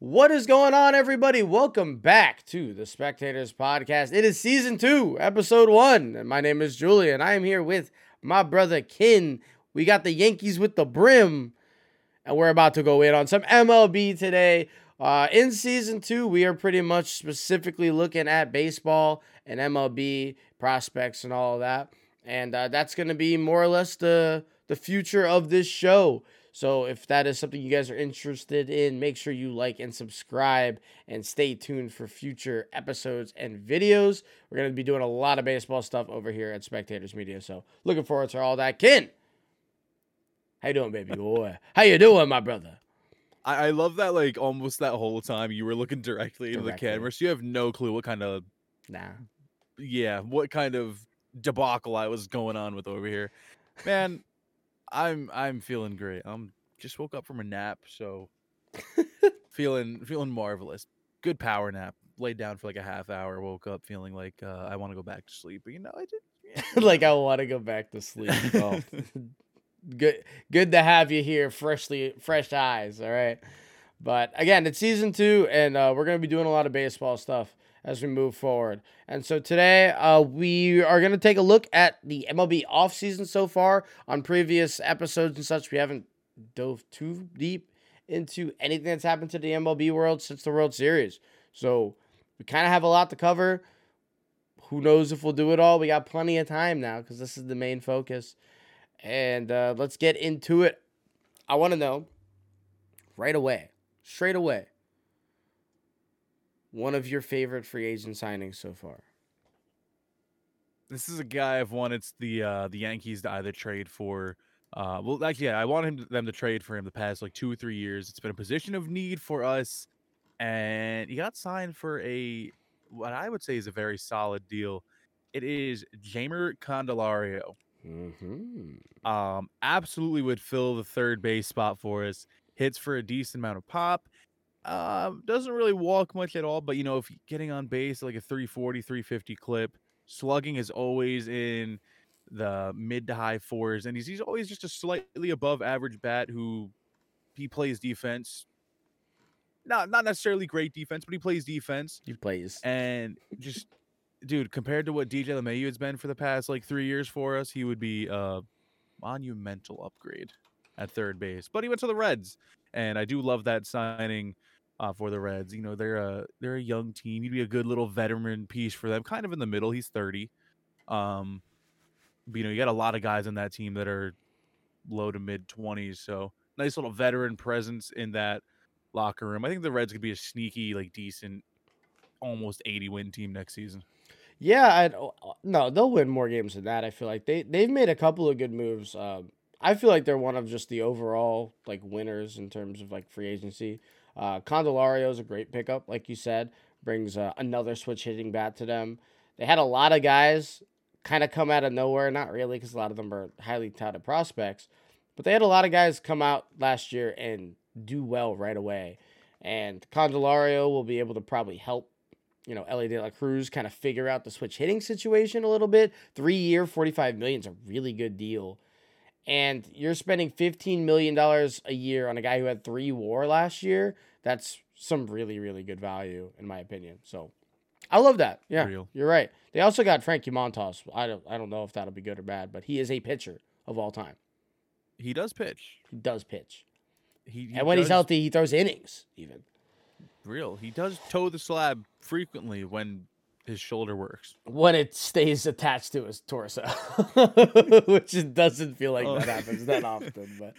What is going on, everybody? Welcome back to the Spectators Podcast. It is season two, episode one. And my name is Julian. I am here with my brother Kin. We got the Yankees with the brim, and we're about to go in on some MLB today. Uh, in season two, we are pretty much specifically looking at baseball and MLB prospects and all of that. And uh, that's going to be more or less the, the future of this show. So if that is something you guys are interested in, make sure you like and subscribe and stay tuned for future episodes and videos. We're going to be doing a lot of baseball stuff over here at Spectators Media. So looking forward to all that. Kin, how you doing, baby boy? How you doing, my brother? I, I love that like almost that whole time you were looking directly into the camera, so you have no clue what kind of Nah. yeah, what kind of debacle I was going on with over here. Man, I'm I'm feeling great. I'm just woke up from a nap, so feeling feeling marvelous. Good power nap. Laid down for like a half hour, woke up feeling like uh, I want to go back to sleep. But you know, I did like I want to go back to sleep. Oh, good, good to have you here, freshly, fresh eyes. All right, but again, it's season two, and uh, we're gonna be doing a lot of baseball stuff as we move forward. And so today, uh, we are gonna take a look at the MLB offseason so far. On previous episodes and such, we haven't dove too deep into anything that's happened to the MLB world since the World Series. So we kind of have a lot to cover who knows if we'll do it all? We got plenty of time now because this is the main focus. And uh, let's get into it. I want to know right away, straight away, one of your favorite free agent signings so far. this is a guy I've wanted the uh the Yankees to either trade for. Uh, well, actually, yeah, I want him them to trade for him the past like two or three years. It's been a position of need for us, and he got signed for a what I would say is a very solid deal. It is Jeimer Candelario. Mm-hmm. Um, absolutely would fill the third base spot for us. Hits for a decent amount of pop. Um, doesn't really walk much at all, but you know, if you're getting on base like a 340, 350 clip, slugging is always in the mid to high fours, and he's he's always just a slightly above average bat who he plays defense. Not not necessarily great defense, but he plays defense He plays. and just dude compared to what DJ LeMahieu has been for the past like three years for us, he would be a monumental upgrade at third base. But he went to the Reds, and I do love that signing uh, for the Reds. You know they're a they're a young team. He'd be a good little veteran piece for them, kind of in the middle. He's thirty. Um, you know you got a lot of guys on that team that are low to mid twenties, so nice little veteran presence in that locker room. I think the Reds could be a sneaky, like decent, almost 80 win team next season. Yeah, I no, they'll win more games than that. I feel like they they've made a couple of good moves. Um, I feel like they're one of just the overall like winners in terms of like free agency. Uh, is a great pickup, like you said, brings uh, another switch hitting bat to them. They had a lot of guys kind of come out of nowhere, not really, because a lot of them are highly touted prospects, but they had a lot of guys come out last year and do well right away. And Candelario will be able to probably help you know, Elly De La Cruz kind of figure out the switch hitting situation a little bit. Three year, 45 million is a really good deal. And you're spending $15 million a year on a guy who had three war last year. That's some really, really good value, in my opinion. So I love that. Yeah, Real. you're right. They also got Frankie Montas. I don't, I don't know if that'll be good or bad, but he is a pitcher of all time. He does pitch. He does pitch. He, he and when he's healthy, he throws innings, even. real. He does toe the slab frequently when his shoulder works. when it stays attached to his torso, which it doesn't feel like Oh. that happens that often. But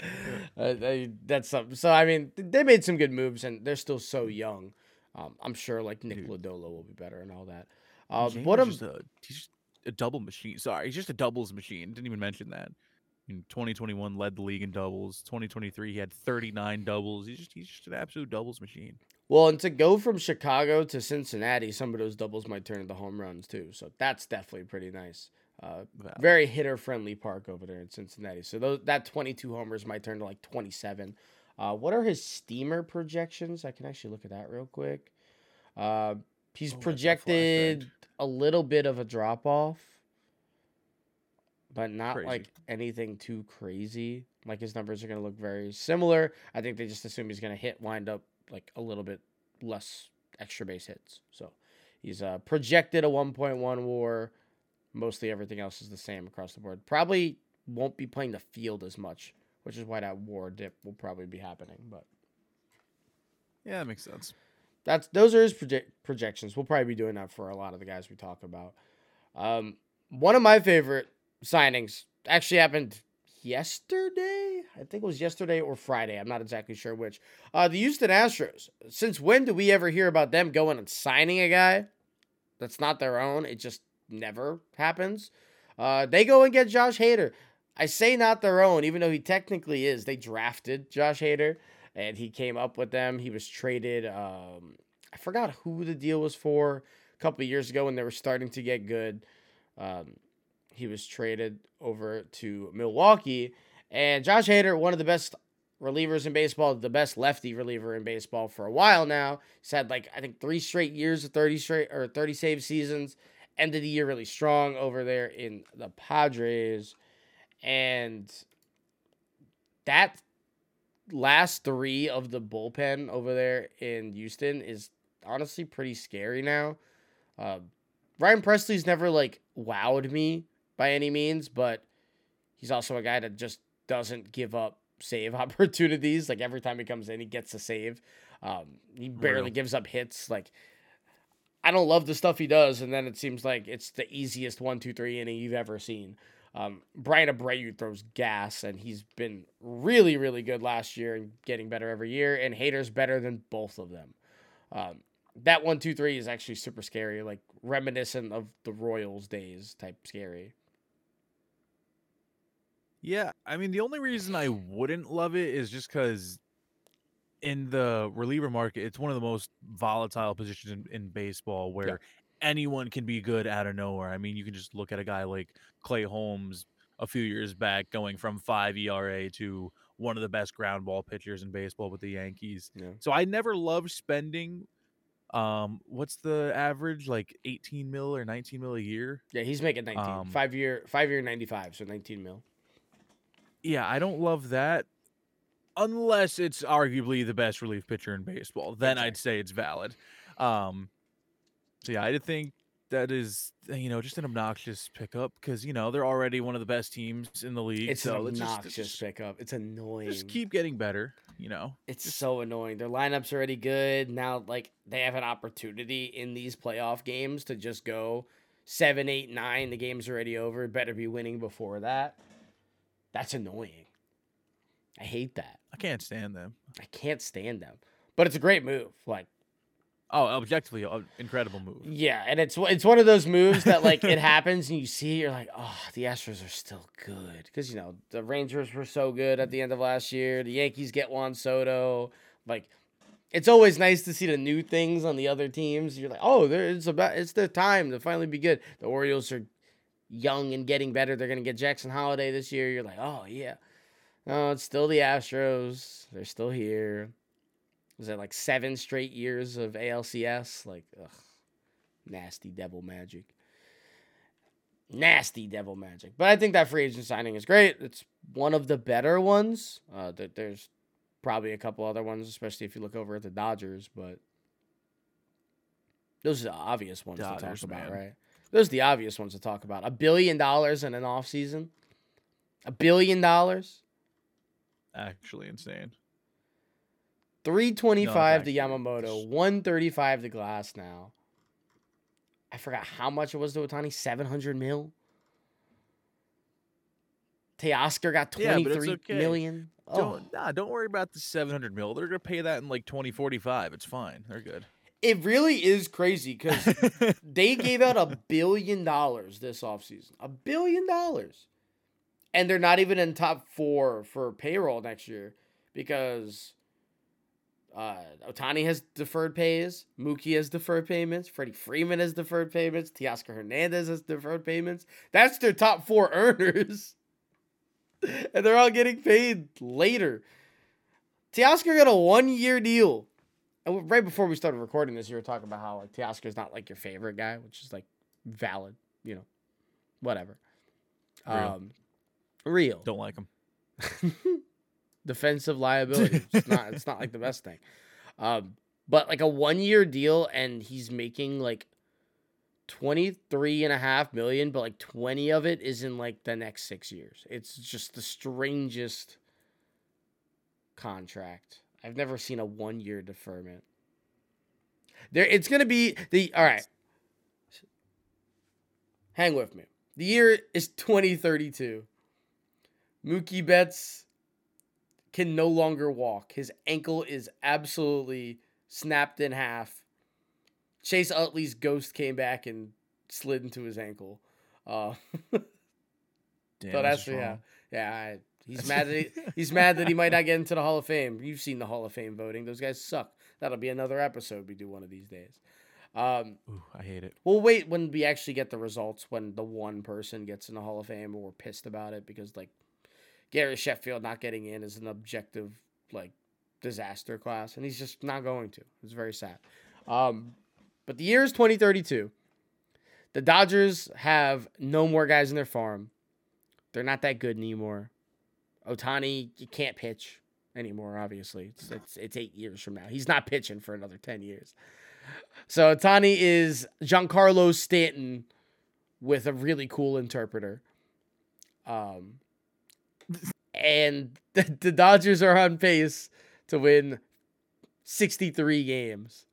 uh, that's something. So I mean, they made some good moves, and they're still so young. Um, I'm sure like Nick Dude. Lodolo will be better and all that. Uh, what am just a, he's just a double machine. Sorry, he's just a doubles machine. Didn't even mention that. In 2021, led the league in doubles. 2023, he had 39 doubles. He's just he's just an absolute doubles machine. well, and to go from Chicago to Cincinnati, some of those doubles might turn into home runs too. So that's definitely pretty nice. Uh, very hitter friendly park over there in Cincinnati. So those, that 22 homers might turn to like 27. Uh, what are his steamer projections? I can actually look at that real quick. Uh, he's Oh, a projected a little bit of a drop off, but not Crazy. like anything too crazy. Like his numbers are going to look very similar. I think they just assume he's going to hit wind up like a little bit less extra base hits. So he's uh, projected a 1.1 WAR. Mostly everything else is the same across the board. Probably won't be playing the field as much, which is why that WAR dip will probably be happening. But Yeah, that makes sense. that's those are his proje- projections. We'll probably be doing that for a lot of the guys we talk about. Um, one of my favorite signings actually happened yesterday. I think it was yesterday or Friday. I'm not exactly sure which. Uh, the Houston Astros. Since when do we ever hear about them going and signing a guy that's not their own? It just never happens. Uh, they go and get Josh Hader. I say not their own, even though he technically is. They drafted Josh Hader and he came up with them. He was traded. Um, I forgot who the deal was for a couple of years ago when they were starting to get good. Um, he was traded over to Milwaukee, and Josh Hader, one of the best relievers in baseball, the best lefty reliever in baseball for a while now. He's had like I think three straight years of thirty straight or thirty save seasons. Ended the year really strong over there in the Padres, and that last three of the bullpen over there in Houston is honestly pretty scary now. Uh, Ryan Pressly's never like wowed me by any means, but he's also a guy that just doesn't give up save opportunities. Like every time he comes in, he gets a save. Um, he barely Real. gives up hits. Like I don't love the stuff he does, and then it seems like it's the easiest one, two, three inning you've ever seen. Um, Bryan Abreu throws gas, and he's been really, really good last year and getting better every year. And Hader's better than both of them. Um, that one, two, three is actually super scary, like reminiscent of the Royals days type scary. Yeah, I mean the only reason I wouldn't love it is just because in the reliever market, it's one of the most volatile positions in, in baseball where anyone can be good out of nowhere. I mean, you can just look at a guy like Clay Holmes a few years back going from five ERA to one of the best ground ball pitchers in baseball with the Yankees. Yeah. So I never loved spending um what's the average like 18 mil or 19 mil a year Yeah, he's making 19. Um, five year, five year 95, so 19 mil. yeah, I don't love that unless it's arguably the best relief pitcher in baseball. Then I'd say it's valid. Um, so yeah, I think that is uh, you know just an obnoxious pickup because you know they're already one of the best teams in the league. It's so an just- obnoxious just, pickup. It's annoying. just keep getting better. You know, It's so annoying. Their lineup's already good. Now, like, they have an opportunity in these playoff games to just go seven, eight, nine. The game's already over. Better be winning before that. That's annoying. I hate that. I can't stand them. I can't stand them. But it's a great move. Like, Oh, objectively, uh, incredible move. yeah, and it's it's one of those moves that like it happens and you see you're like, oh, the Astros are still good because you know the Rangers were so good at the end of last year. The Yankees get Juan Soto. Like, it's always nice to see the new things on the other teams. You're like, oh, it's about it's the time to finally be good. The Orioles are young and getting better. They're gonna get Jackson Holliday this year. You're like, oh yeah. No, it's still the Astros. They're still here. Was it like seven straight years of ALCS? Like, ugh, nasty devil magic. Nasty devil magic. But I think that free agent signing is great. It's one of the better ones. Uh, there's probably a couple other ones, especially if you look over at the Dodgers. But those are the obvious ones to talk about, man. right? Those are the obvious ones to talk about. A billion dollars in an off season. A billion dollars. Actually, insane. 325 to Yamamoto, 135 to Glasnow. I forgot how much it was to Ohtani, 700 mil. Teoscar got Yeah, but it's twenty-three okay. million. Oh, Don't nah, don't worry about the 700 mil. They're gonna pay that in like 2045. It's fine. They're good. it really is crazy because they gave out a billion dollars this offseason. A billion dollars. And they're not even in top four for payroll next year because uh, Ohtani has deferred pays. Mookie has deferred payments. Freddie Freeman has deferred payments. Teoscar Hernandez has deferred payments. That's their top four earners. and they're all getting paid later. Teoscar got a one year deal. And right before we started recording this, you were talking about how like Teoscar's not like your favorite guy, which is like valid, you know, whatever. Real. Um, real don't like them. defensive liability. It's not. It's not like the best thing. Um, but like a one year deal and he's making like 23 and a half million, but like 20 of it is in like the next six years. It's just the strangest contract. I've never seen a one year deferment. There, it's gonna be the all right. Hang with me. The year is 2032. Mookie Betts can no longer walk. His ankle is absolutely snapped in half. Chase Utley's ghost came back and slid into his ankle. Uh, Damn, so that's is yeah, yeah. I, he's mad that he, he's mad that he might not get into the Hall of Fame. You've seen the Hall of Fame voting; those guys suck. That'll be another episode we do one of these days. Um, Ooh, I hate it. We'll wait when we actually get the results when the one person gets in the Hall of Fame or we're pissed about it because like Gary Sheffield not getting in is an objective like disaster class and he's just not going to. It's very sad. Um, but the year is 2032. The Dodgers have no more guys in their farm. They're not that good anymore. Ohtani, you can't pitch anymore. Obviously, it's it's, it's eight years from now. He's not pitching for another ten years. So Ohtani is Giancarlo Stanton with a really cool interpreter. Um, and the, the Dodgers are on pace to win 63 games.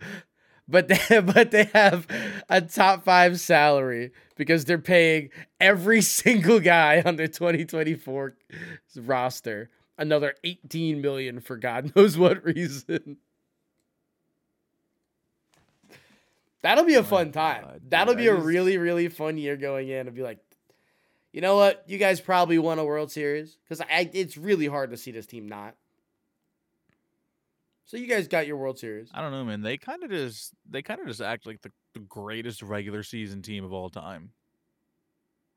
but they, but they have a top 5 salary because they're paying every single guy on their 2024 roster another 18 million for God knows what reason. That'll be a fun time. That'll be a really, really fun year going in. And be like, you know what? You guys probably won a World Series because it's really hard to see this team not. So you guys got your World Series. I don't know, man. They kind of just they kind of just act like the, the greatest regular season team of all time.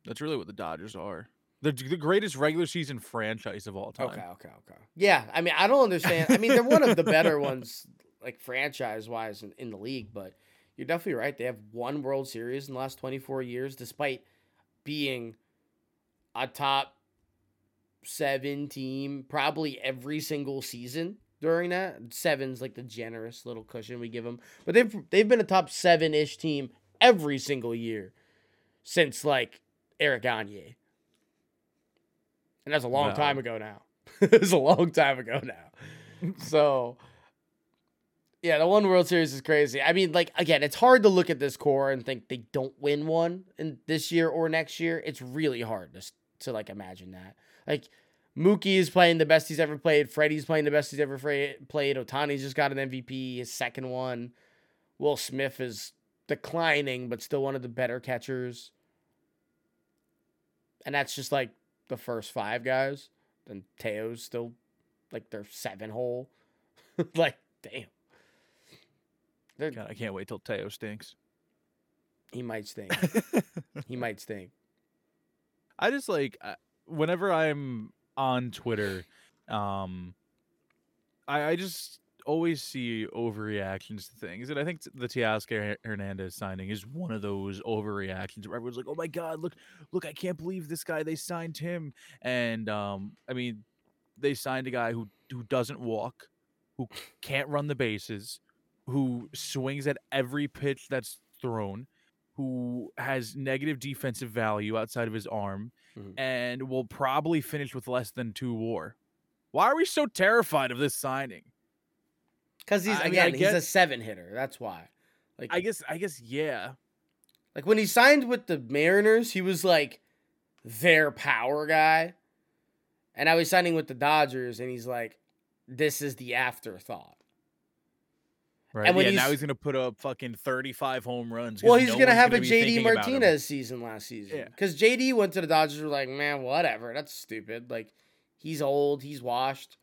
That's really what the Dodgers are. They're the greatest regular season franchise of all time. Okay, okay, okay. Yeah, I mean, I don't understand. I mean, they're one of the better ones, like franchise wise, in, in the league. But you're definitely right. They have one World Series in the last 24 years, despite being a top seven team probably every single season during that. Seven's like the generous little cushion we give them, but they've they've been a top seven ish team every single year since like Eric Gagne. And that's a long Wow. time ago now. it's a long time ago now. so yeah, the one World Series is crazy. I mean, like again, it's hard to look at this core and think they don't win one in this year or next year. It's really hard to to like imagine that. Like Mookie is playing the best he's ever played. Freddie's playing the best he's ever fra- played. Ohtani's just got an MVP, his second one. Will Smith is declining, but still one of the better catchers. And that's just like the first five guys. Then Teo's still like their seven hole. like, damn. They're, God, I can't wait till Teo stinks. he might stink. he might stink. I just like whenever I'm on Twitter, um, I, I just always see overreactions to things, and I think the Teoscar Hernandez signing is one of those overreactions where everyone's like, "Oh my God, look, look! I can't believe this guy. They signed him." And um, I mean, they signed a guy who who doesn't walk, who can't run the bases, who swings at every pitch that's thrown, who has negative defensive value outside of his arm, Mhm. and will probably finish with less than two WAR. Why are we so terrified of this signing? Because he's I mean, I again, he's a seven hitter. That's why. Like I guess, I guess, yeah. Like when he signed with the Mariners, he was like their power guy. And now he's signing with the Dodgers and he's like, this is the afterthought. Right. And when yeah, now he's- he's gonna put up fucking thirty-five home runs. Well, he's no gonna one's have a JD thinking about him. Martinez season last season. Yeah. Because JD went to the Dodgers, were like, man, whatever. That's stupid. Like, he's old, he's washed.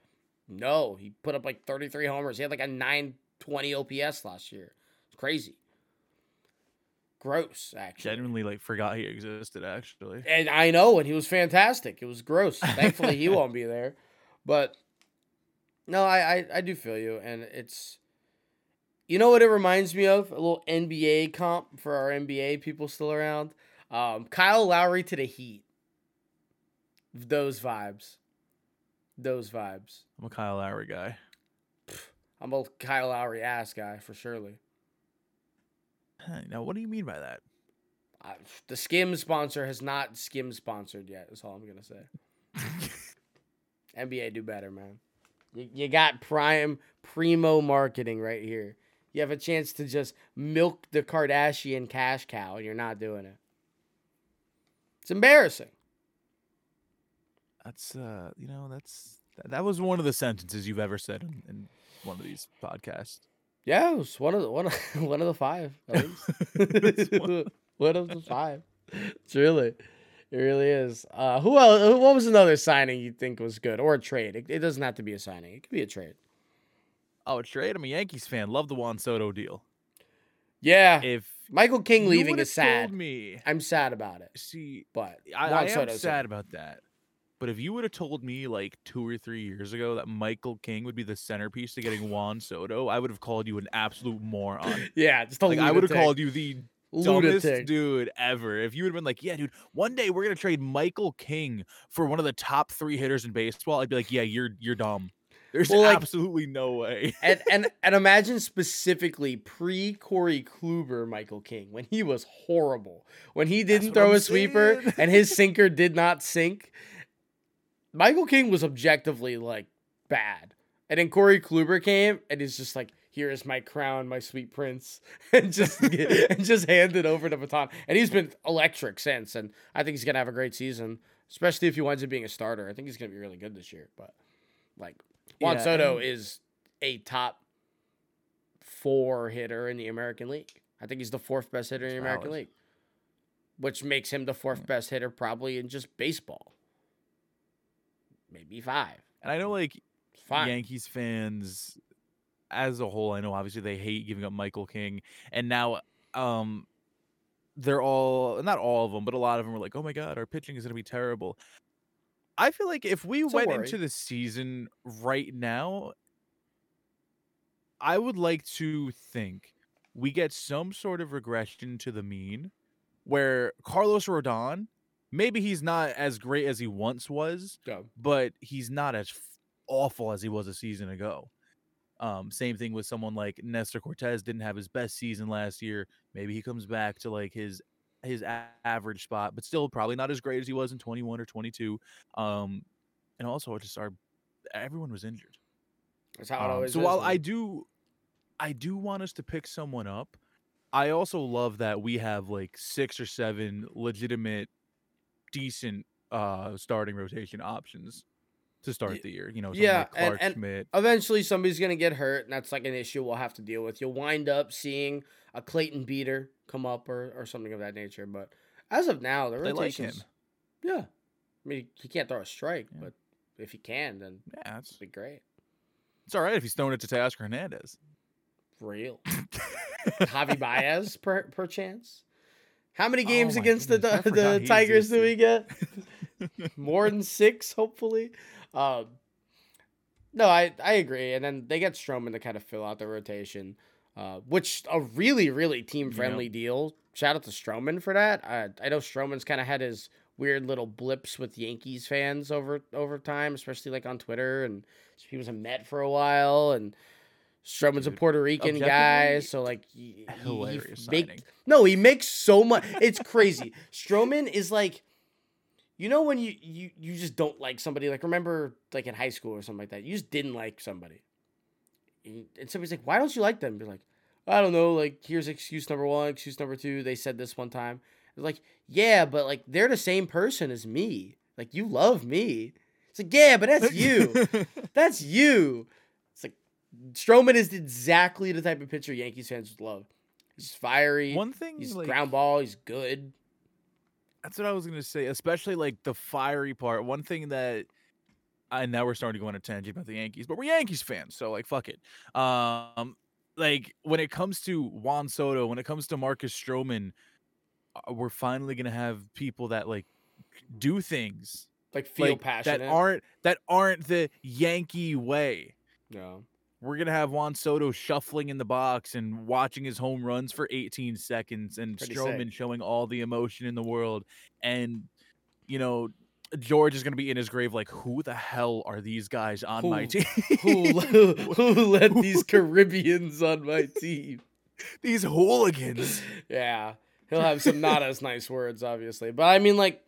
No, he put up like 33 homers. He had like a 920 OPS last year. It's crazy. Gross, actually. Genuinely, like, forgot he existed. Actually, And I know, and he was fantastic. It was gross. Thankfully, he won't be there. But no, I, I I do feel you, and it's you know what it reminds me of a little NBA comp for our NBA people still around. Um, Kyle Lowry to the Heat. Those vibes. Those vibes. I'm a Kyle Lowry guy. I'm a Kyle Lowry ass guy for surely. Now, what do you mean by that? I, the Skim sponsor has not Skim sponsored yet. Is all I'm gonna say. NBA do better, man. You, you got prime primo marketing right here. You have a chance to just milk the Kardashian cash cow, and you're not doing it. It's embarrassing. That's uh, you know, that's that, was one of the sentences you've ever said in, in one of these podcasts. Yeah, it was one of the one of, one of the five. At least. one- one of the five. It's really, it really is. Uh, who else? What was another signing you think was good, or a trade? It, it doesn't have to be a signing. It could be a trade. Oh, trade. I'm a Yankees fan. Love the Juan Soto deal. Yeah, If Michael King leaving is sad. me, I'm sad about it, see, but I, I am Soto's sad about that. But if you would have told me like two or three years ago that Michael King would be the centerpiece to getting Juan Soto, I would have called you an absolute moron. Yeah, just Like I would have called you the dumbest dude ever. If you would have been like, yeah, dude, one day we're gonna trade Michael King for one of the top three hitters in baseball, I'd be like, yeah, you're you're dumb. There's Well, like- absolutely no way. and, and and imagine specifically pre Corey Kluber Michael King when he was horrible when he didn't throw I'm a sweeper saying. and his sinker did not sink. Michael King was objectively like bad, and then Corey Kluber came and he's just like, "Here is my crown, my sweet prince," and just and just handed over the baton. And he's been electric since, and I think he's gonna have a great season, especially if he winds up being a starter. I think he's gonna be really good this year. But like Juan Yeah, Soto and- is a top four hitter in the American League. I think he's the fourth best hitter in the American valid. League, which makes him the fourth best hitter probably in just baseball. Maybe five. And I know like fine. Yankees fans as a whole, I know obviously they hate giving up Michael King, and now um they're all not all of them, but a lot of them were like, "Oh my god, our pitching is going to be terrible." I feel like if we It's went into the season right now, I would like to think we get some sort of regression to the mean where Carlos Rodon, maybe he's not as great as he once was, Yeah. but he's not as awful as he was a season ago. Um, same thing with someone like Nestor Cortes didn't have his best season last year. Maybe he comes back to like his his a- average spot, but still probably not as great as he was in 21 or 22. Um, and also just our everyone was injured. That's how it Um, always so is, while man. I do, I do want us to pick someone up. I also love that we have like six or seven legitimate, decent uh starting rotation options to start the year. You know, yeah, like and- Clark and Schmidt. eventually somebody's gonna get hurt, and that's like an issue we'll have to deal with. You'll wind up seeing a Clayton Beeter come up or, or something of that nature. But as of now, the They like him. rotations, yeah. I mean, he can't throw a strike, Yeah. but if he can, then Yeah, that's be great. it's all right if he's throwing it to Teoscar Hernandez. Real. Javi Baez, per, perchance. How many Oh games my against the goodness, the, the he Tigers do we get? More than six, hopefully. Um, no, I I agree. And then they get Stroman to kind of fill out the rotation, uh, which a really really team friendly deal. Shout out to Stroman for that. I I know Stroman's kind of had his weird little blips with Yankees fans over over time, especially like on Twitter, and he was a Met for a while, and Stroman's a Puerto Rican guy, so like he, he- he make- no, he makes so much. It's crazy. Stroman is like, you know, when you you you just don't like somebody. Like remember, like in high school or something like that, you just didn't like somebody, and and somebody's like, "Why don't you like them?" You're like, "I don't know." Like here's excuse number one, excuse number two. They said this one time. It's like, yeah, but like they're the same person as me. Like you love me. It's like, yeah, but that's you. That's you. It's like Stroman is exactly the type of pitcher Yankees fans would love. He's fiery. One thing, he's like, ground ball. He's good. That's what I was gonna say, especially like the fiery part. One thing that and now we're starting to go on a tangent about the Yankees, but we're Yankees fans, so like fuck it. Um like when it comes to Juan Soto, when it comes to Marcus Stroman, uh, we're finally gonna have people that like do things Like feel like, passionate. that aren't that aren't the Yankee way. no. We're gonna have Juan Soto shuffling in the box and watching his home runs for 18 seconds, and Pretty Stroman sick. showing all the emotion in the world, and you know George is going to be in his grave like, who the hell are these guys on my team? who, who let these Caribbeans on my team? these hooligans. Yeah, he'll have some not as nice words, obviously. But I mean, like,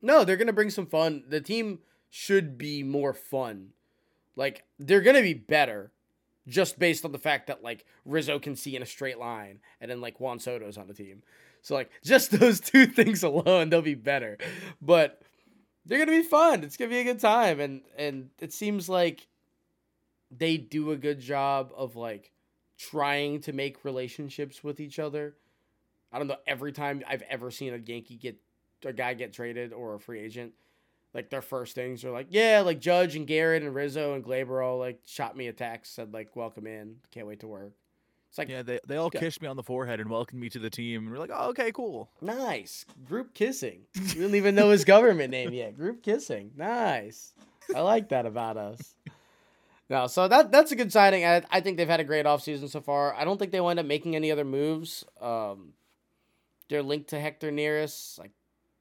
no, they're gonna bring some fun. The team should be more fun. Like, they're gonna be better, just based on the fact that like Rizzo can see in a straight line, and then like Juan Soto's on the team. So like, just those two things alone, they'll be better. But they're gonna be fun. It's gonna be a good time, and and it seems like they do a good job of like trying to make relationships with each other. I don't know. Every time I've ever seen a Yankee get a guy get traded or a free agent, like their first things are like, yeah, like Judge and Gerrit and Rizzo and Gleyber all like shot me a text, said like, welcome in, can't wait to work. It's like Yeah, they, they all Yeah. kissed me on the forehead and welcomed me to the team. And we're like, oh, okay, cool. nice group kissing. We didn't even know his government name yet. Group kissing, nice. I like that about us. No, so that that's a good signing. I, I think they've had a great offseason so far. I don't think they wind up making any other moves. Um, they're linked to Hector Neris. I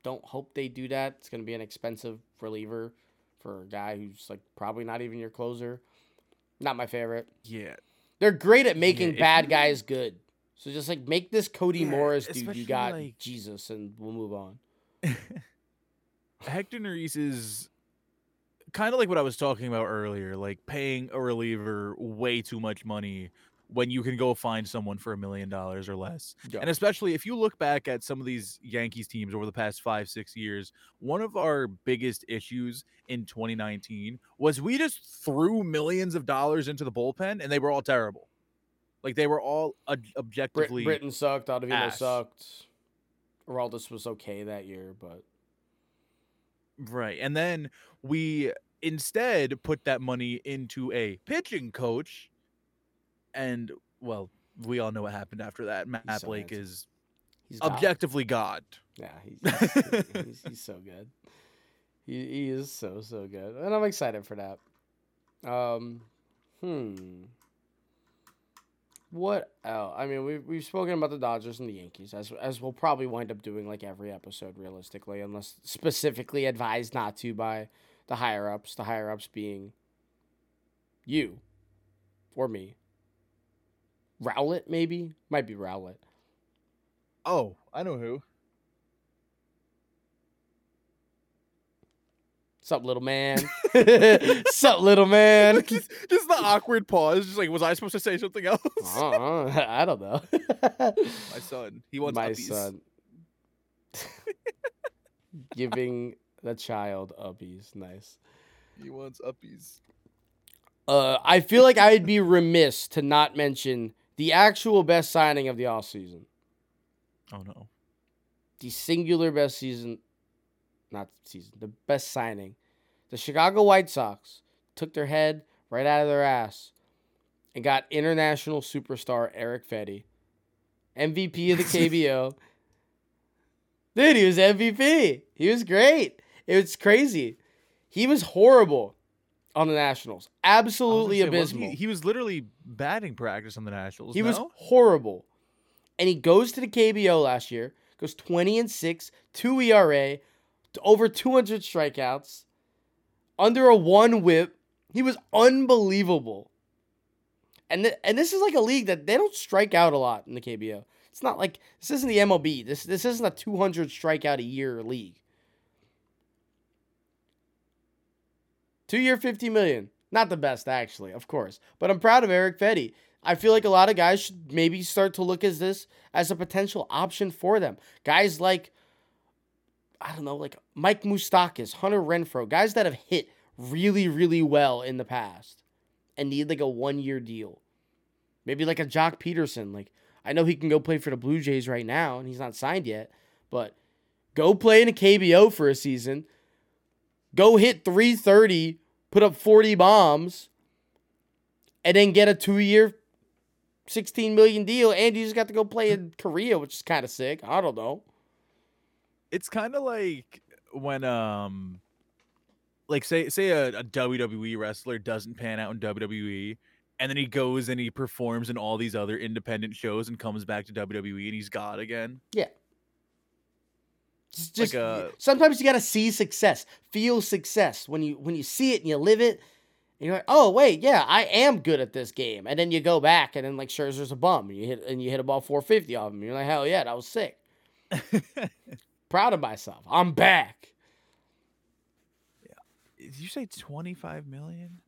don't hope they do that. It's going to be an expensive reliever for a guy who's like probably not even your closer. Not my favorite. Yeah. They're great at making if bad guys good. So just like make this Cody Yeah, Morris dude. You got like- Jesus, and we'll move on. Hector Neris is kind of like what I was talking about earlier, like paying a reliever way too much money when you can go find someone for a million dollars or less. Yeah. And especially if you look back at some of these Yankees teams over the past five, six years, one of our biggest issues in 2019 was we just threw millions of dollars into the bullpen and they were all terrible. Like they were all Brit- objectively. Britton sucked. Ottavino sucked. Aroldis was okay that year, but Right. And then we instead put that money into a pitching coach. And, well, we all know what happened after that. Matt so Blake handsome. is he's objectively God. Yeah, he's, he's, he's so good. He, he is so so good, and I'm excited for that. Um, hmm. What else? I mean, we've we've spoken about the Dodgers and the Yankees, as as we'll probably wind up doing like every episode, realistically, unless specifically advised not to by the higher ups. The higher ups being you or me. Rowlett, maybe might be Rowlett. Oh, I know who. Sup, little man? Sup, little man? just, just the awkward pause. Just like, was I supposed to say something else? Uh-uh, I don't know. My son. He wants My uppies. son. Giving the child uppies. Nice. He wants uppies. Uh, I feel like I'd be remiss to not mention the actual best signing of the offseason. Oh no. The singular best season, not season, the best signing. The Chicago White Sox took their head right out of their ass and got international superstar Erick Fedde, MVP of the KBO. Dude, he was MVP. He was great. It was crazy. He was horrible on the Nationals. Absolutely say, abysmal. He, he was literally batting practice on the Nationals. He was horrible. And he goes to the KBO last year, goes 20 and 6, 2 ERA, to over 200 strikeouts, under a 1 whip. He was unbelievable. And th- and this is like a league that they don't strike out a lot in the KBO. It's not like this isn't the MLB. This this isn't a 200 strikeout a year league. 2 year 50 million. Not the best actually, of course. But I'm proud of Erick Fedde. I feel like a lot of guys should maybe start to look at this as a potential option for them. Guys like, I don't know, like Mike Moustakas, Hunter Renfroe, guys that have hit really, really well in the past and need like a one year deal. Maybe like a Joc Pederson. Like, I know he can go play for the Blue Jays right now and he's not signed yet, but go play in a KBO for a season. Go hit 330, put up 40 bombs, and then get a two year 16 million deal, and you just got to go play in Korea, which is kind of sick. I don't know. it's kind of like when um like say say a, a WWE wrestler doesn't pan out in WWE and then he goes and he performs in all these other independent shows and comes back to WWE and he's God again. It's just Like a- sometimes you gotta see success, feel success when you when you see it and you live it. And you're like, oh wait, yeah, I am good at this game. And then you go back and then like Scherzer's a bum. And you hit and you hit about 450 off him. You're like, hell yeah, that was sick. Proud of myself. I'm back. Did you say 25 million?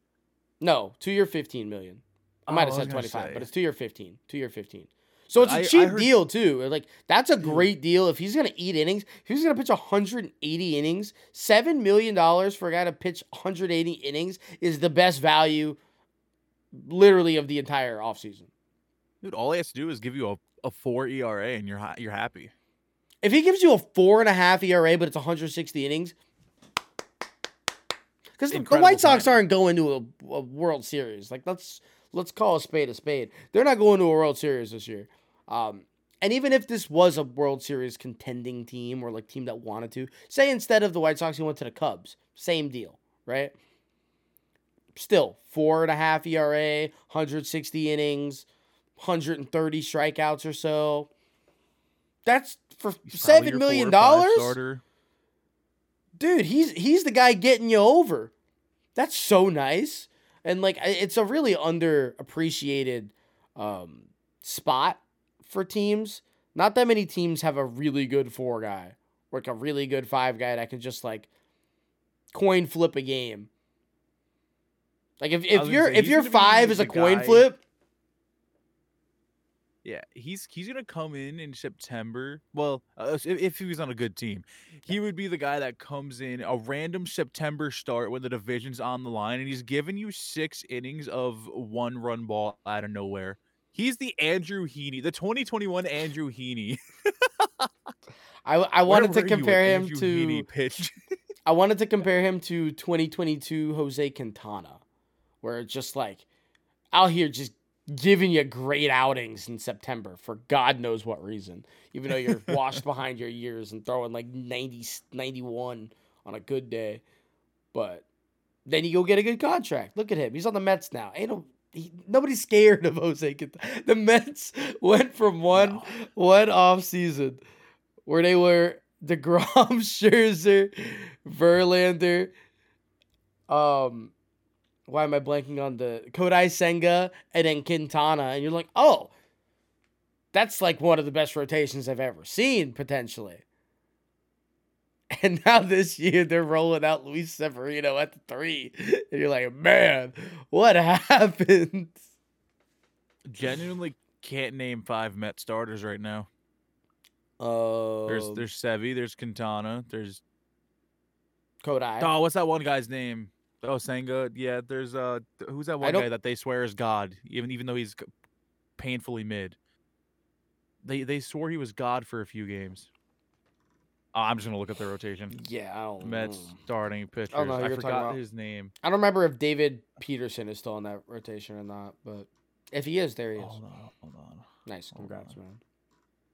No, two year 15 million. I Oh, might have said 25, say. but it's two year 15. Two year 15. So it's a I- I cheap heard- deal too. Like that's a great deal if he's gonna eat innings. If he's gonna pitch 180 innings, seven million dollars for a guy to pitch 180 innings is the best value, literally of the entire offseason. Dude, all he has to do is give you a, a four ERA and you're you're happy. If he gives you a four and a half ERA, but it's 160 innings, because the White Sox aren't going to a, a World Series. Like let's let's call a spade a spade. They're not going to a World Series this year. Um, and even if this was a World Series contending team or like team that wanted to, say instead of the White Sox, you went to the Cubs, same deal, right? Still four and a half ERA, 160 innings, 130 strikeouts or so. That's for He's seven million four or five dollars, dude. He's he's the guy getting you over. That's so nice, and like it's a really underappreciated um, spot for teams. Not that many teams have a really good four guy, or like a really good five guy that can just like coin flip a game. Like if, if your if your five is a coin guy- flip, Yeah, he's he's gonna come in in September. Well, uh, if, if he was on a good team, he would be the guy that comes in a random September start when the division's on the line, and he's giving you six innings of one run ball out of nowhere. He's the Andrew Heaney, the 2021 Andrew Heaney. I I Where wanted to you when compare him Andrew to Heaney pitched. I wanted to compare him to 2022 Jose Quintana, where it's just like out here just giving you great outings in September for God knows what reason, even though you're washed behind your years and throwing like 90, 91 on a good day. But then you go get a good contract. Look at him. He's on the Mets now. Ain't no, he, nobody's scared of Jose Quintana. The Mets went from one No. one off season where they were DeGrom, Scherzer, Verlander, um, why am I blanking on the Kodai Senga and then Quintana? And you're like, oh, that's like one of the best rotations I've ever seen, potentially. And now this year they're rolling out Luis Severino at the three. And you're like, man, what happened? Genuinely can't name five Met starters right now. Oh, There's um, there's Sevy, there's Quintana, there's Kodai. Oh, what's that one guy's name? Oh, Senga. Yeah, there's uh, who's that one guy that they swear is God, even even though he's painfully mid. They they swore he was God for a few games. Oh, I'm just gonna look up the rotation. Yeah, I don't Mets know. starting pitchers. know who I forgot about. his name. I don't remember if David Peterson is still in that rotation or not, but if he is, there he is. Hold on, hold on. Nice, congrats, on. man.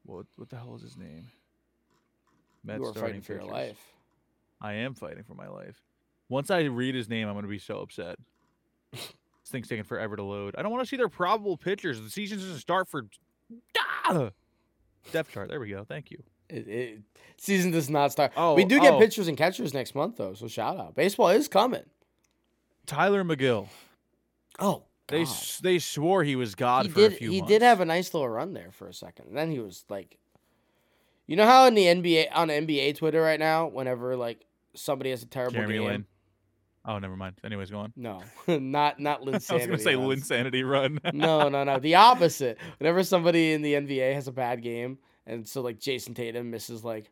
What what the hell is his name? You Mets are fighting starting for your pitchers. life. I am fighting for my life. Once I read his name, I'm gonna be so upset. this thing's taking forever to load. I don't want to see their probable pitchers. The season season's just start for ah! depth chart. There we go. Thank you. It, it, season does not start. Oh, we do get oh. pitchers and catchers next month though, so shout out. Baseball is coming. Tylor Megill. Oh, They God. s- they swore he was God he for a did. few He months. did have a nice little run there for a second, and then he was like, you know how in the NBA on NBA Twitter right now, whenever like somebody has a terrible Jeremy game. Lin. Oh, never mind. Anyways, go on. No, not not Lin. I was gonna say runs. Linsanity run. no, no, no. The opposite. Whenever somebody in the NBA has a bad game, and so like Jayson Tatum misses like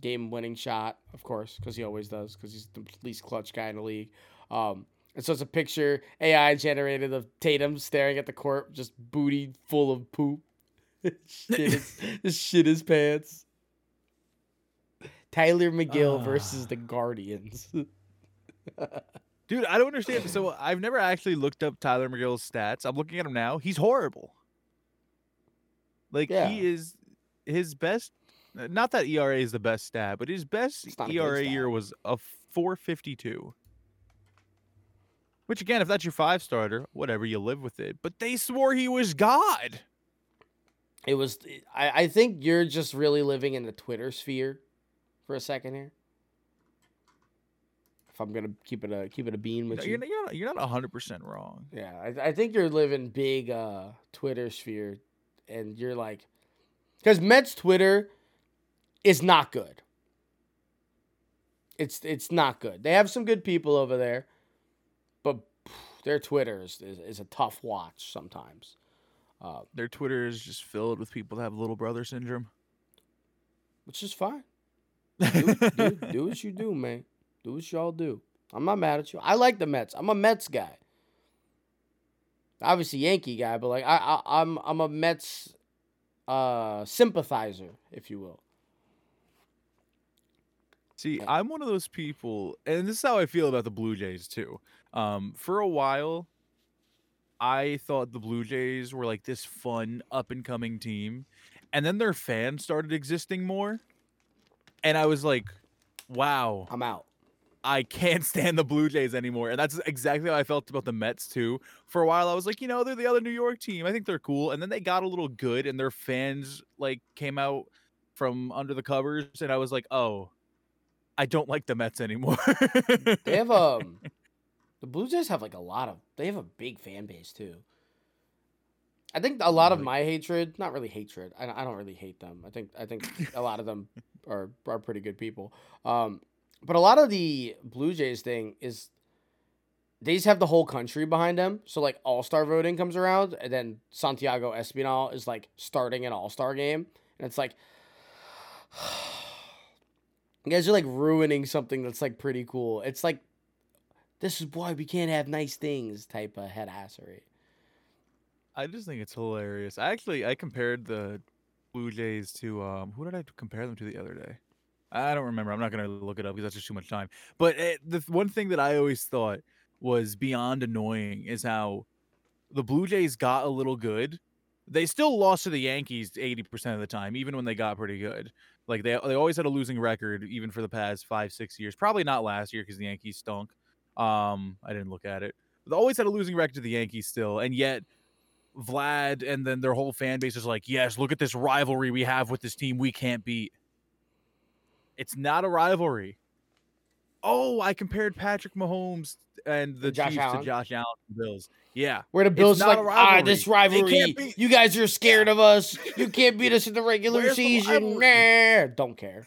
game winning shot, of course, because he always does, because he's the least clutch guy in the league. Um, and so it's a picture AI generated of Tatum staring at the court, just booty full of poop. shit, his, shit his pants. Tylor Megill versus the Guardians. Dude, I don't understand. So I've never actually looked up Tylor Megill's stats. I'm looking at him now. He's horrible. Like Yeah. he is his best. Not that ERA is the best stat, but his best It's not a good ERA year was a 452. Which again, if that's your five starter, whatever, you live with it. But they swore he was God. It was. I, I think you're just really living in the Twitter sphere for a second here? If I'm gonna keep it a keep it a bean with No, you, you're, not- you're not hundred percent wrong. yeah, I, I think you're living big uh Twitter sphere, and you're like, because Mets Twitter is not good. It's it's not good. They have some good people over there, but their Twitter is, is, is a tough watch sometimes. Uh, Their Twitter is just filled with people that have little brother syndrome. which is fine. Do, do, do what you do, man. Do what y'all do. I'm not mad at you. I like the Mets. I'm a Mets guy. Obviously Yankee guy, but like I, I I'm I'm a Mets uh sympathizer, if you will. See. I'm one of those people, and this is how I feel about the Blue Jays too. Um, for a while, I thought the Blue Jays were like this fun up and coming team, and then their fans started existing more, and I was like, "Wow, I'm out. I can't stand the Blue Jays anymore." And that's exactly how I felt about the Mets too. For a while, I was like, you know, they're the other New York team. I think they're cool, and then they got a little good, and their fans like came out from under the covers, and I was like, oh. I don't like the Mets anymore. They have um the Blue Jays have like a lot of they have a big fan base too. I think a lot of my hatred, not really hatred. I, I don't really hate them. I think I think a lot of them are are pretty good people. Um, but a lot of the Blue Jays thing is they just have the whole country behind them. So like All Star voting comes around, and then Santiago Espinal is like starting an All Star game, and it's like. You guys are like ruining something that's like pretty cool. It's like this is why we can't have nice things type of head assery. I just think it's hilarious. I actually I compared the Blue Jays to um who did I compare them to the other day? I don't remember. I'm not gonna look it up because that's just too much time. But it, the one thing that I always thought was beyond annoying is how the Blue Jays got a little good. They still lost to the Yankees 80% of the time, even when they got pretty good. Like they they always had a losing record, even for the past five six years. Probably not last year because the Yankees stunk. Um, I didn't look at it. They always had a losing record to the Yankees still, and yet Vlad and then their whole fan base is like, yes, look at this rivalry we have with this team we can't beat. It's not a rivalry. Oh, I compared Patrick Mahomes and the Josh Chiefs Allen? to Josh Allen and Bills. Yeah. Where the Bills like ah this rivalry. Beat- You guys are scared of us. You can't beat us in the regular Where's season. rivalry? Nah, don't care.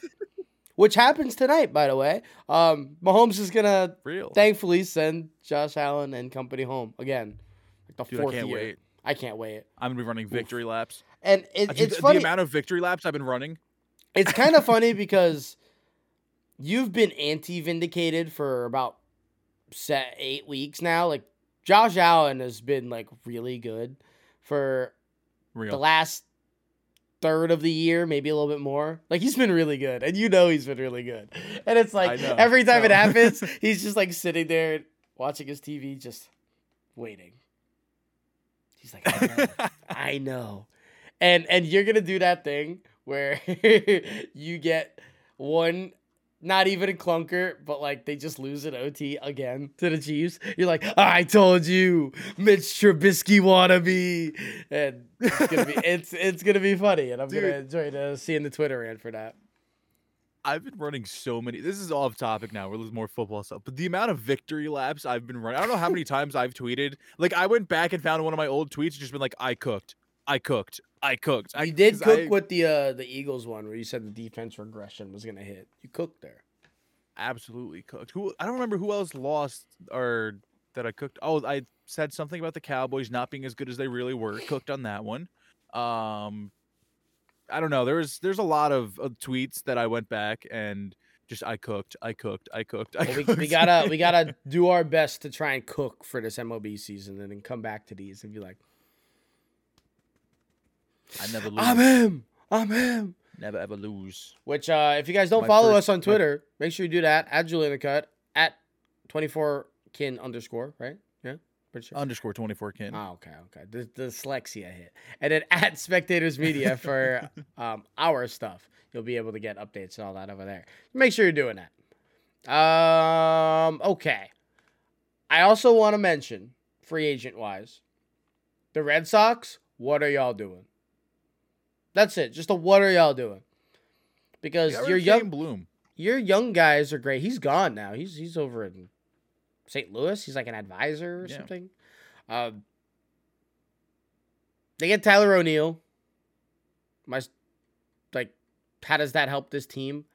Which happens tonight, by the way. Um, Mahomes is gonna Real. thankfully send Josh Allen and company home again. Like the Dude, I fourth can't year. wait. I can't wait. I'm gonna be running victory laps. And it, it's the, funny. the amount of victory laps I've been running. It's kind of funny because you've been anti vindicated for about set eight weeks now. Like Josh Allen has been like really good for the last third of the year, maybe a little bit more. Like he's been really good, and you know he's been really good. And it's like every time it happens, he's just like sitting there watching his TV, just waiting. He's like, I know, I know, and and you're gonna do that thing where you get one. Not even a clunker, but like they just lose an OT again to the Chiefs. You're like, I told you, Mitch Trubisky wannabe, and it's gonna be it's it's gonna be funny, and I'm Dude. gonna enjoy the, seeing the Twitter rant for that. I've been running so many. This is off topic now. We're losing more football stuff, but the amount of victory laps I've been running. I don't know how many times I've tweeted. Like I went back and found one of my old tweets, just been like, "I cooked, I cooked, I cooked." I You did cook I with the uh, the Eagles one where you said the defense regression was gonna hit. You cooked there. absolutely cooked. Who I don't remember who else lost or that I cooked. Oh, I said something about the Cowboys not being as good as they really were. Cooked on that one. Um, I don't know. There was there's a lot of, of tweets that I went back and just I cooked, I cooked, I cooked. I Well, we, cooked. we gotta we gotta do our best to try and cook for this MLB season, and then come back to these and be like, I never lose. I'm him, I'm him. Never ever lose. Which, uh, if you guys don't My follow first- us on my- Twitter, make sure you do that at Julian the Cut at twenty four kin underscore right. Yeah, pretty sure. Underscore twenty four kin. Oh, okay, okay. The, the dyslexia hit. And then at Spectators Media for um, our stuff. You'll be able to get updates and all that over there. Make sure you're doing that. Um, okay. I also want to mention, free agent wise, the Red Sox, what are y'all doing? That's it. Just a what are y'all doing? Because rid you're young. Bloom. your young guys are great. He's gone now. He's he's over in St. Louis. He's like an advisor or Yeah. something. Um, they get Tyler O'Neill. My like, how does that help this team?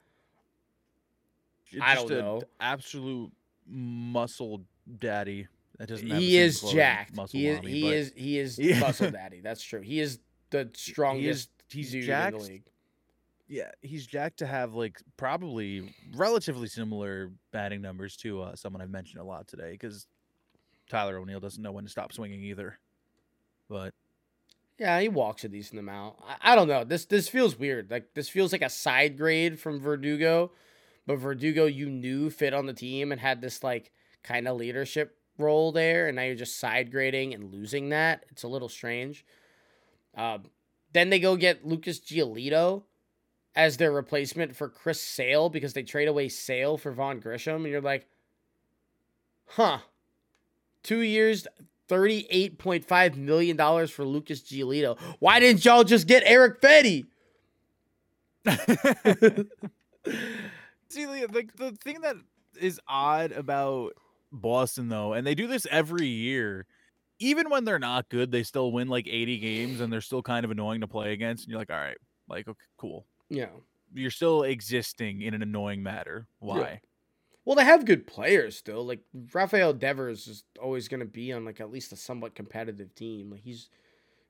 I Just don't know. Absolute muscle daddy. That doesn't. He is jacked. He is mommy, he but is he is muscle daddy. That's true. He is the strongest he's dude jacked. in the league. Yeah, he's jacked to have like probably relatively similar batting numbers to uh, someone I've mentioned a lot today because Tyler O'Neill doesn't know when to stop swinging either. But Yeah, he walks a decent amount. I, I don't know. This this feels weird. Like this feels like a side grade from Verdugo, but Verdugo you knew fit on the team and had this like kind of leadership role there, and now you're just side grading and losing that. It's a little strange. Um, then they go get Lucas Giolito as their replacement for Chris Sale because they trade away Sale for Vaughn Grissom, and you're like, huh. Two years, $38.5 million for Lucas Giolito. Why didn't y'all just get Erick Fedde? see, the the thing that is odd about Boston though, and they do this every year. Even when they're not good, they still win like 80 games, and they're still kind of annoying to play against. And you're like, all right, like okay, cool. Yeah. You're still existing in an annoying matter. Why? Well, they have good players still. Like Rafael Devers is always going to be on like at least a somewhat competitive team. Like he's,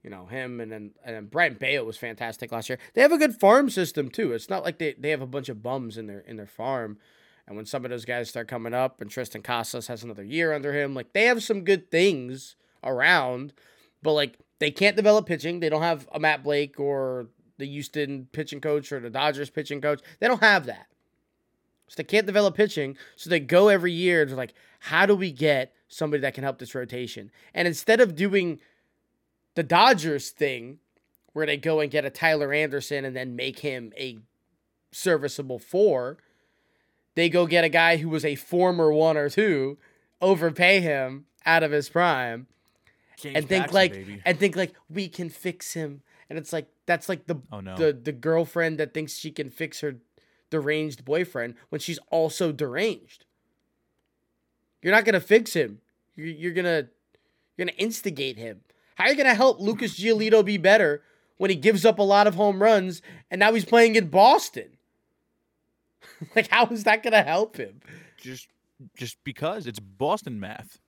you know, him and then and then Brayan Bello was fantastic last year. They have a good farm system too. It's not like they, they have a bunch of bums in their in their farm. And when some of those guys start coming up, and Triston Casas has another year under him, like they have some good things around, but like they can't develop pitching. They don't have a Matt Blake or the Houston pitching coach or the Dodgers pitching coach. They don't have that. So they can't develop pitching. So they go every year to like, how do we get somebody that can help this rotation? And instead of doing the Dodgers thing, where they go and get a Tyler Anderson and then make him a serviceable four, they go get a guy who was a former one or two, overpay him out of his prime, James and think Paxton, like baby. and think like we can fix him. And it's like that's like the oh no, the the girlfriend that thinks she can fix her deranged boyfriend when she's also deranged. You're not gonna fix him. You're, you're gonna you're gonna instigate him. How are you gonna help Lucas Giolito be better when he gives up a lot of home runs and now he's playing in Boston? like how is that gonna help him? just just because it's Boston math.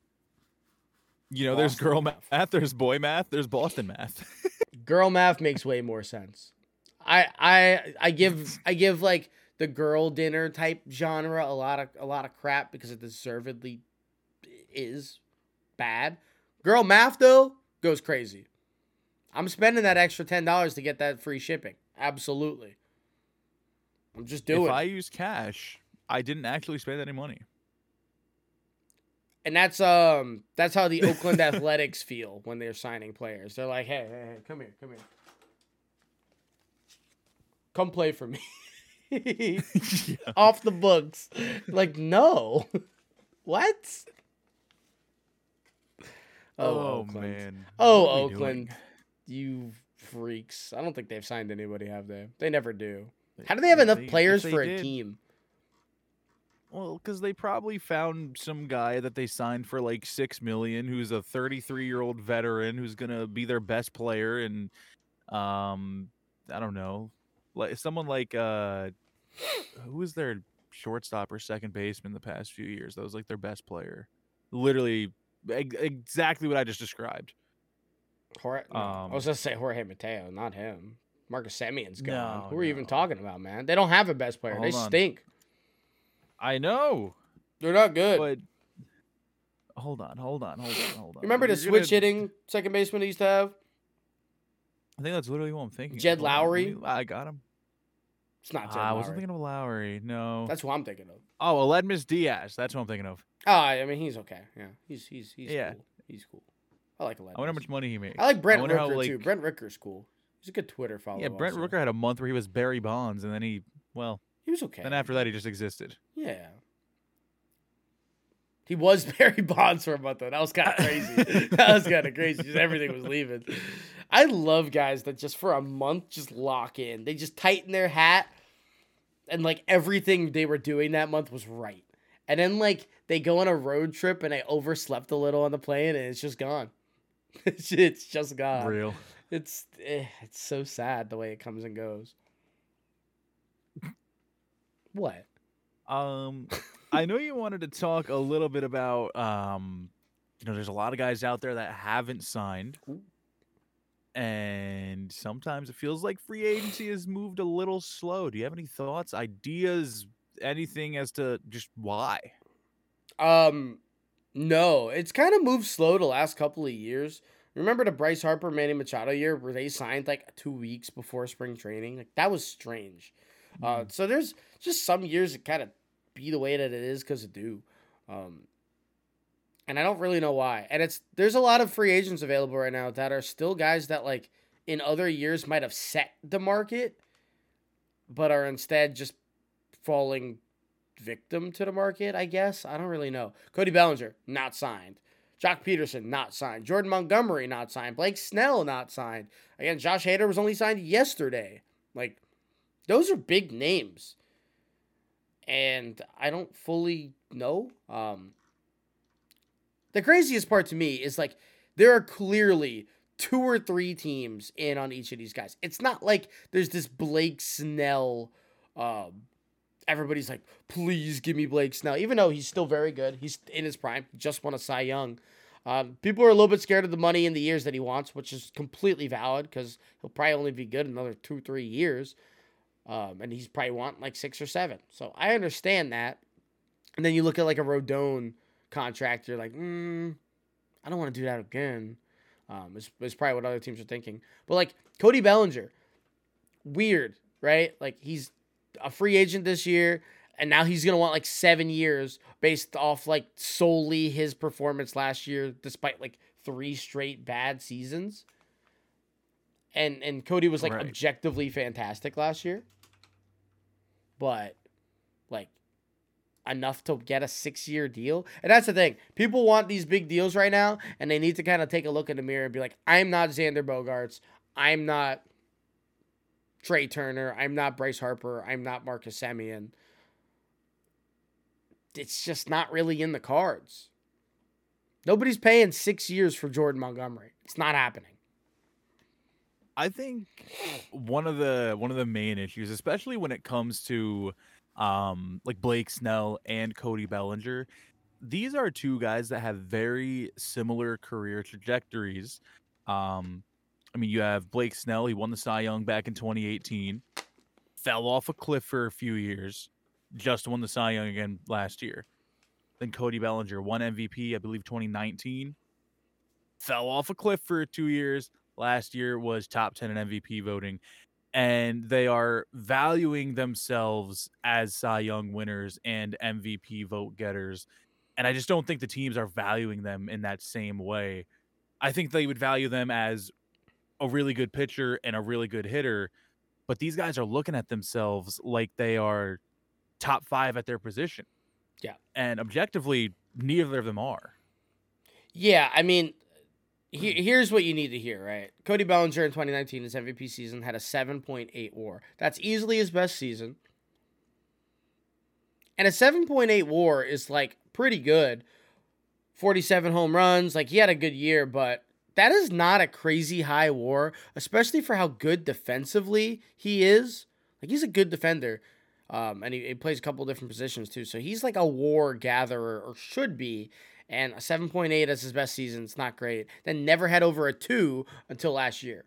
You know, there's girl math. math, there's boy math, there's Boston math. Girl math makes way more sense. I I I give I give like the girl dinner type genre a lot of a lot of crap because it deservedly is bad. Girl math though goes crazy. I'm spending that extra ten dollars to get that free shipping. Absolutely. I'm just doing if. I use cash, I didn't actually spend any money. And that's um that's how the Oakland Athletics feel when they're signing players. They're like, hey, hey, hey, come here, come here. Come play for me. Off the books. Like, no. what? Oh, Oakland. man. Oh, What are we Oakland. You freaks. I don't think they've signed anybody, have they? They never do. How do they have enough They- players for a did- team? Well, because they probably found some guy that they signed for like six million, who's a 33 year old veteran who's gonna be their best player, and um, I don't know, like someone like uh, who was their shortstop or second baseman the past few years? That was like their best player. Literally, ex- exactly what I just described. Jorge, no, I Um, was gonna say Jorge Mateo, not him. Marcus Semien's gone. No, Who are you even talking about, man? They don't have a best player. they on. stink. I know, They're not good. but hold on, hold on, hold on, hold on. Remember the You're gonna- switch hitting second baseman he used to have? I think that's literally what I'm thinking. Jed Hold on, let Lowrie? I got him. It's not Jed Ah, I wasn't thinking of Lowrie. No. That's who I'm thinking of. Oh, Aledmys Diaz. That's what I'm thinking of. Oh, I mean he's okay. Yeah, he's he's he's Yeah. cool. He's cool. I like Aledmys. I wonder how much money he made. I like Brent how, Rooker like- too. Brent Rooker's cool. He's a good Twitter follower. yeah, Brent also. Rooker had a month where he was Barry Bonds, and then he, well, He was okay. then after that he just existed. Yeah. He was Barry Bonds for a month though. That was kind of crazy. that was kind of crazy. Just everything was leaving. I love guys that just for a month just lock in. They just tighten their hat and like everything they were doing that month was right. And then like they go on a road trip and I overslept a little on the plane and it's just gone. it's just gone. Real. It's eh, it's so sad the way it comes and goes. what? Um, I know you wanted to talk a little bit about um, you know, there's a lot of guys out there that haven't signed. And sometimes it feels like free agency has moved a little slow. Do you have any thoughts, ideas, anything as to just why? Um, no, it's kind of moved slow the last couple of years. Remember the Bryce Harper, Manny Machado year where they signed like two weeks before spring training? Like that was strange. Uh, Mm. so there's just some years it kind of be the way that it is because it do. Um, and I don't really know why. And it's there's a lot of free agents available right now that are still guys that like in other years might have set the market, but are instead just falling victim to the market. I guess I don't really know. Cody Bellinger not signed. Joc Pederson not signed. Jordan Montgomery not signed. Blake Snell not signed. Again, Josh Hader was only signed yesterday. Like those are big names. And I don't fully know. Um the craziest part to me is like there are clearly two or three teams in on each of these guys. It's not like there's this Blake Snell um everybody's like, please give me Blake Snell, even though he's still very good. He's in his prime, just won a Cy Young. Um, people are a little bit scared of the money in the years that he wants, which is completely valid because he'll probably only be good another two, three years. Um, and he's probably want like six or seven. So I understand that. And then you look at like a Rodón contract, you're like, mm, I don't want to do that again. Um, it's, it's probably what other teams are thinking. But like Cody Bellinger, weird, right? Like he's a free agent this year, and now he's gonna want like seven years based off like solely his performance last year, despite like three straight bad seasons. And and Cody was like Right. objectively fantastic last year, but like enough to get a six year deal. And that's the thing. People want these big deals right now, and they need to kind of take a look in the mirror and be like, I'm not Xander Bogaerts. I'm not Trea Turner. I'm not Bryce Harper. I'm not Marcus Semien. It's just not really in the cards. Nobody's paying six years for Jordan Montgomery. It's not happening. I think one of the one of the main issues, especially when it comes to um like Blake Snell and Cody Bellinger, these are two guys that have very similar career trajectories. Um I mean, you have Blake Snell, he won the Cy Young back in 2018, fell off a cliff for a few years, just won the Cy Young again last year. Then Cody Bellinger won MVP, I believe 2019, fell off a cliff for 2 years, last year was top 10 in MVP voting. And they are valuing themselves as Cy Young winners and MVP vote getters. And I just don't think the teams are valuing them in that same way. I think they would value them as a really good pitcher and a really good hitter. But these guys are looking at themselves like they are top five at their position. Yeah. And objectively, neither of them are. Yeah, I mean, he- here's what you need to hear, right? Cody Bellinger in 2019, his MVP season, had a 7.8 war. That's easily his best season. And a 7.8 war is like pretty good. 47 home runs. Like he had a good year, but that is not a crazy high war, especially for how good defensively he is. Like he's a good defender. Um, and he, he plays a couple different positions too. So he's like a war gatherer, or should be. And a 7.8 as his best season. It's not great. Then never had over a 2 until last year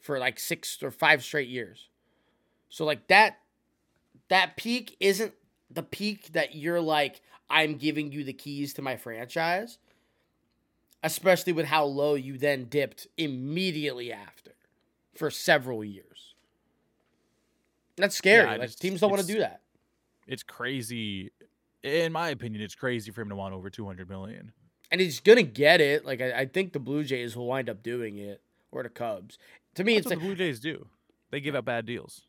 for like six or five straight years. So like that that peak isn't the peak that you're like I'm giving you the keys to my franchise. Especially with how low you then dipped immediately after for several years. That's scary. I like teams don't want to do that. It's crazy. In my opinion, it's crazy for him to want over 200 million. and he's gonna get it. Like I, I think the Blue Jays will wind up doing it, or the Cubs. To me, That's it's what like the Blue Jays do. They give out bad deals.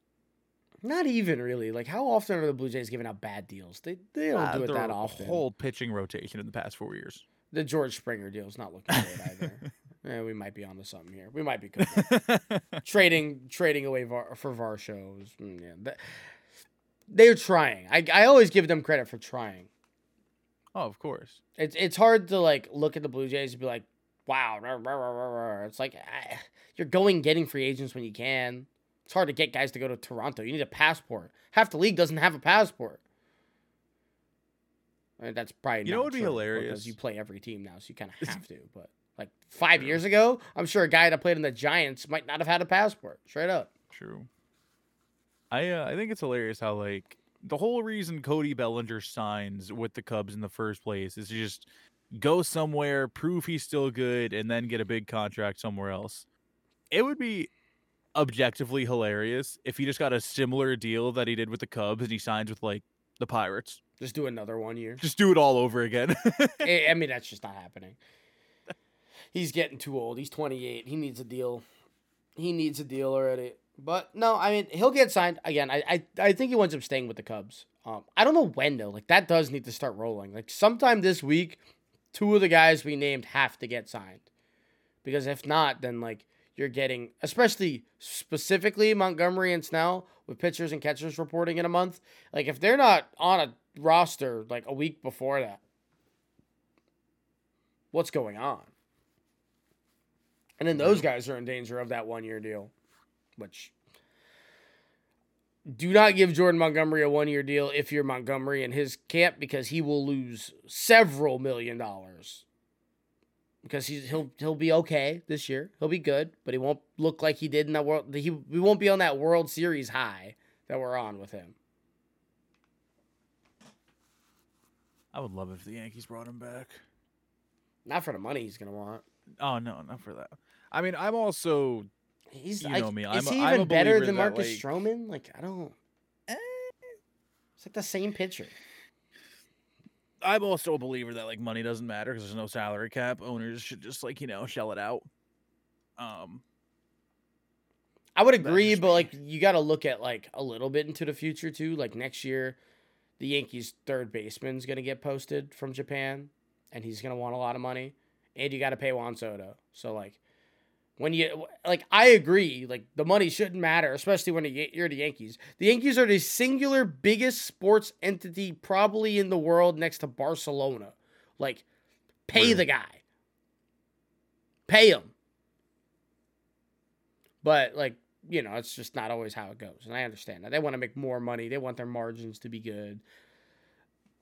not even really. Like how often are the Blue Jays giving out bad deals? They they don't Ah, do it that often. whole pitching rotation in the past four years. The George Springer deal is not looking good either. Eh, we might be on onto something here. We might be trading trading away Var- for Varsho. mm, yeah, that, they're trying. I I always give them credit for trying. Oh, of course. It's it's hard to like look at the Blue Jays and be like, wow. rah, rah, rah, rah, rah." It's like ah, you're going getting free agents when you can. It's hard to get guys to go to Toronto. You need a passport. Half the league doesn't have a passport. I mean, that's probably You know not what would be hilarious? because you play every team now, so you kind of have to. But like five years ago, I'm sure a guy that played in the Giants might not have had a passport. Straight up. True. I uh, I think it's hilarious how like the whole reason Cody Bellinger signs with the Cubs in the first place is to just go somewhere, prove he's still good, and then get a big contract somewhere else. It would be objectively hilarious if he just got a similar deal that he did with the Cubs and he signs with like the Pirates. Just do another one year. Just do it all over again. I I mean, that's just not happening. He's getting too old. He's 28. He needs a deal. He needs a deal already. But no, I mean, he'll get signed again. I I, I think he winds up staying with the Cubs. Um, I don't know when though. Like that does need to start rolling. Like sometime this week, two of the guys we named have to get signed, because if not, then like you're getting, especially specifically Montgomery and Snell with pitchers and catchers reporting in a month. Like if they're not on a roster like a week before that, what's going on? And then those guys are in danger of that one year deal, which do not give Jordan Montgomery a one year deal if you're Montgomery in his camp because he will lose several million dollars. Because he's he'll he'll be okay this year. He'll be good, but he won't look like he did in that world. He we won't be on that World Series high that we're on with him. I would love if the Yankees brought him back. Not for the money he's gonna want. Oh no, not for that. I mean, I'm also He's You like, know me, is I'm a- he I'm even a better than Marcus like- Stroman? Like I don't. Eh. It's like the same pitcher. I'm also a believer that like money doesn't matter because there's no salary cap. Owners should just like you know shell it out. Um, I would agree, but like you got to look at like a little bit into the future too. Like next year, the Yankees' third baseman's gonna get posted from Japan, and he's gonna want a lot of money, and you got to pay Juan Soto. So like, when you like, I agree. Like the money shouldn't matter, especially when you're the Yankees. The Yankees are the singular biggest sports entity probably in the world, next to Barcelona. Like, pay the guy, pay him. But like you know, it's just not always how it goes. And I understand that. They want to make more money. They want their margins to be good.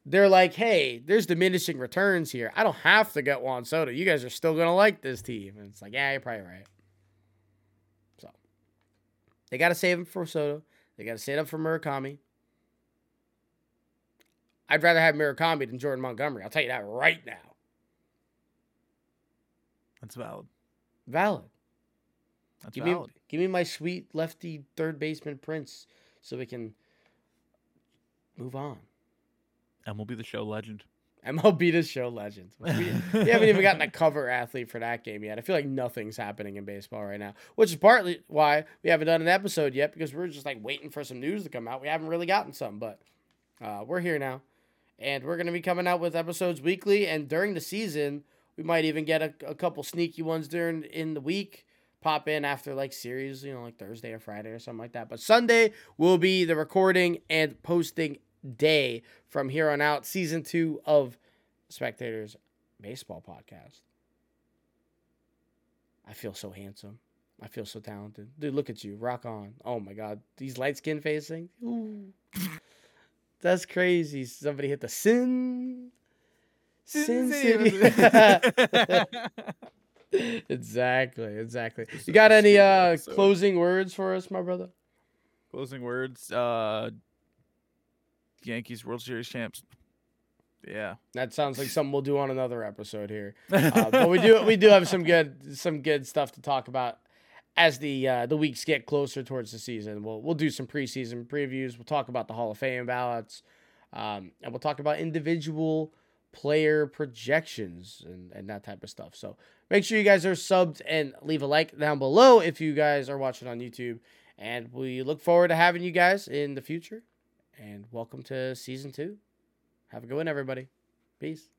They're like, hey, there's diminishing returns here. I don't have to get Juan Soto. You guys are still going to like this team. And it's like, yeah, you're probably right. So they got to save him for Soto. They got to save up for Murakami. I'd rather have Murakami than Jordan Montgomery. I'll tell you that right now. that's valid. Valid. That's Give me, valid. give me my sweet lefty third baseman Prince so we can move on. MLB the Show legend. MLB the show legend. We, we haven't even gotten a cover athlete for that game yet. I feel like nothing's happening in baseball right now, which is partly why we haven't done an episode yet because we're just like waiting for some news to come out. We haven't really gotten some, but uh, we're here now, and we're gonna be coming out with episodes weekly. And during the season, we might even get a, a couple sneaky ones during in the week. Pop in after like series, you know, like Thursday or Friday or something like that. But Sunday will be the recording and posting day from here on out. Season two of Spectators Baseball Podcast. I feel so handsome. I feel so talented. Dude, look at you. Rock on. Oh my god. These light skin facing. Ooh. That's crazy. Somebody hit the sin. Sin City. exactly, exactly. You got any uh closing words for us, my brother? Closing words. Uh, Yankees World Series champs. Yeah. That sounds like something we'll do on another episode here. Uh, but we do we do have some good some good stuff to talk about as the uh, the weeks get closer towards the season. We'll we'll do some preseason previews. We'll talk about the Hall of Fame ballots, um, and we'll talk about individual player projections and, and that type of stuff. So make sure you guys are subbed and leave a like down below if you guys are watching on YouTube. And we look forward to having you guys in the future. And welcome to season two. Have a good one, everybody. Peace.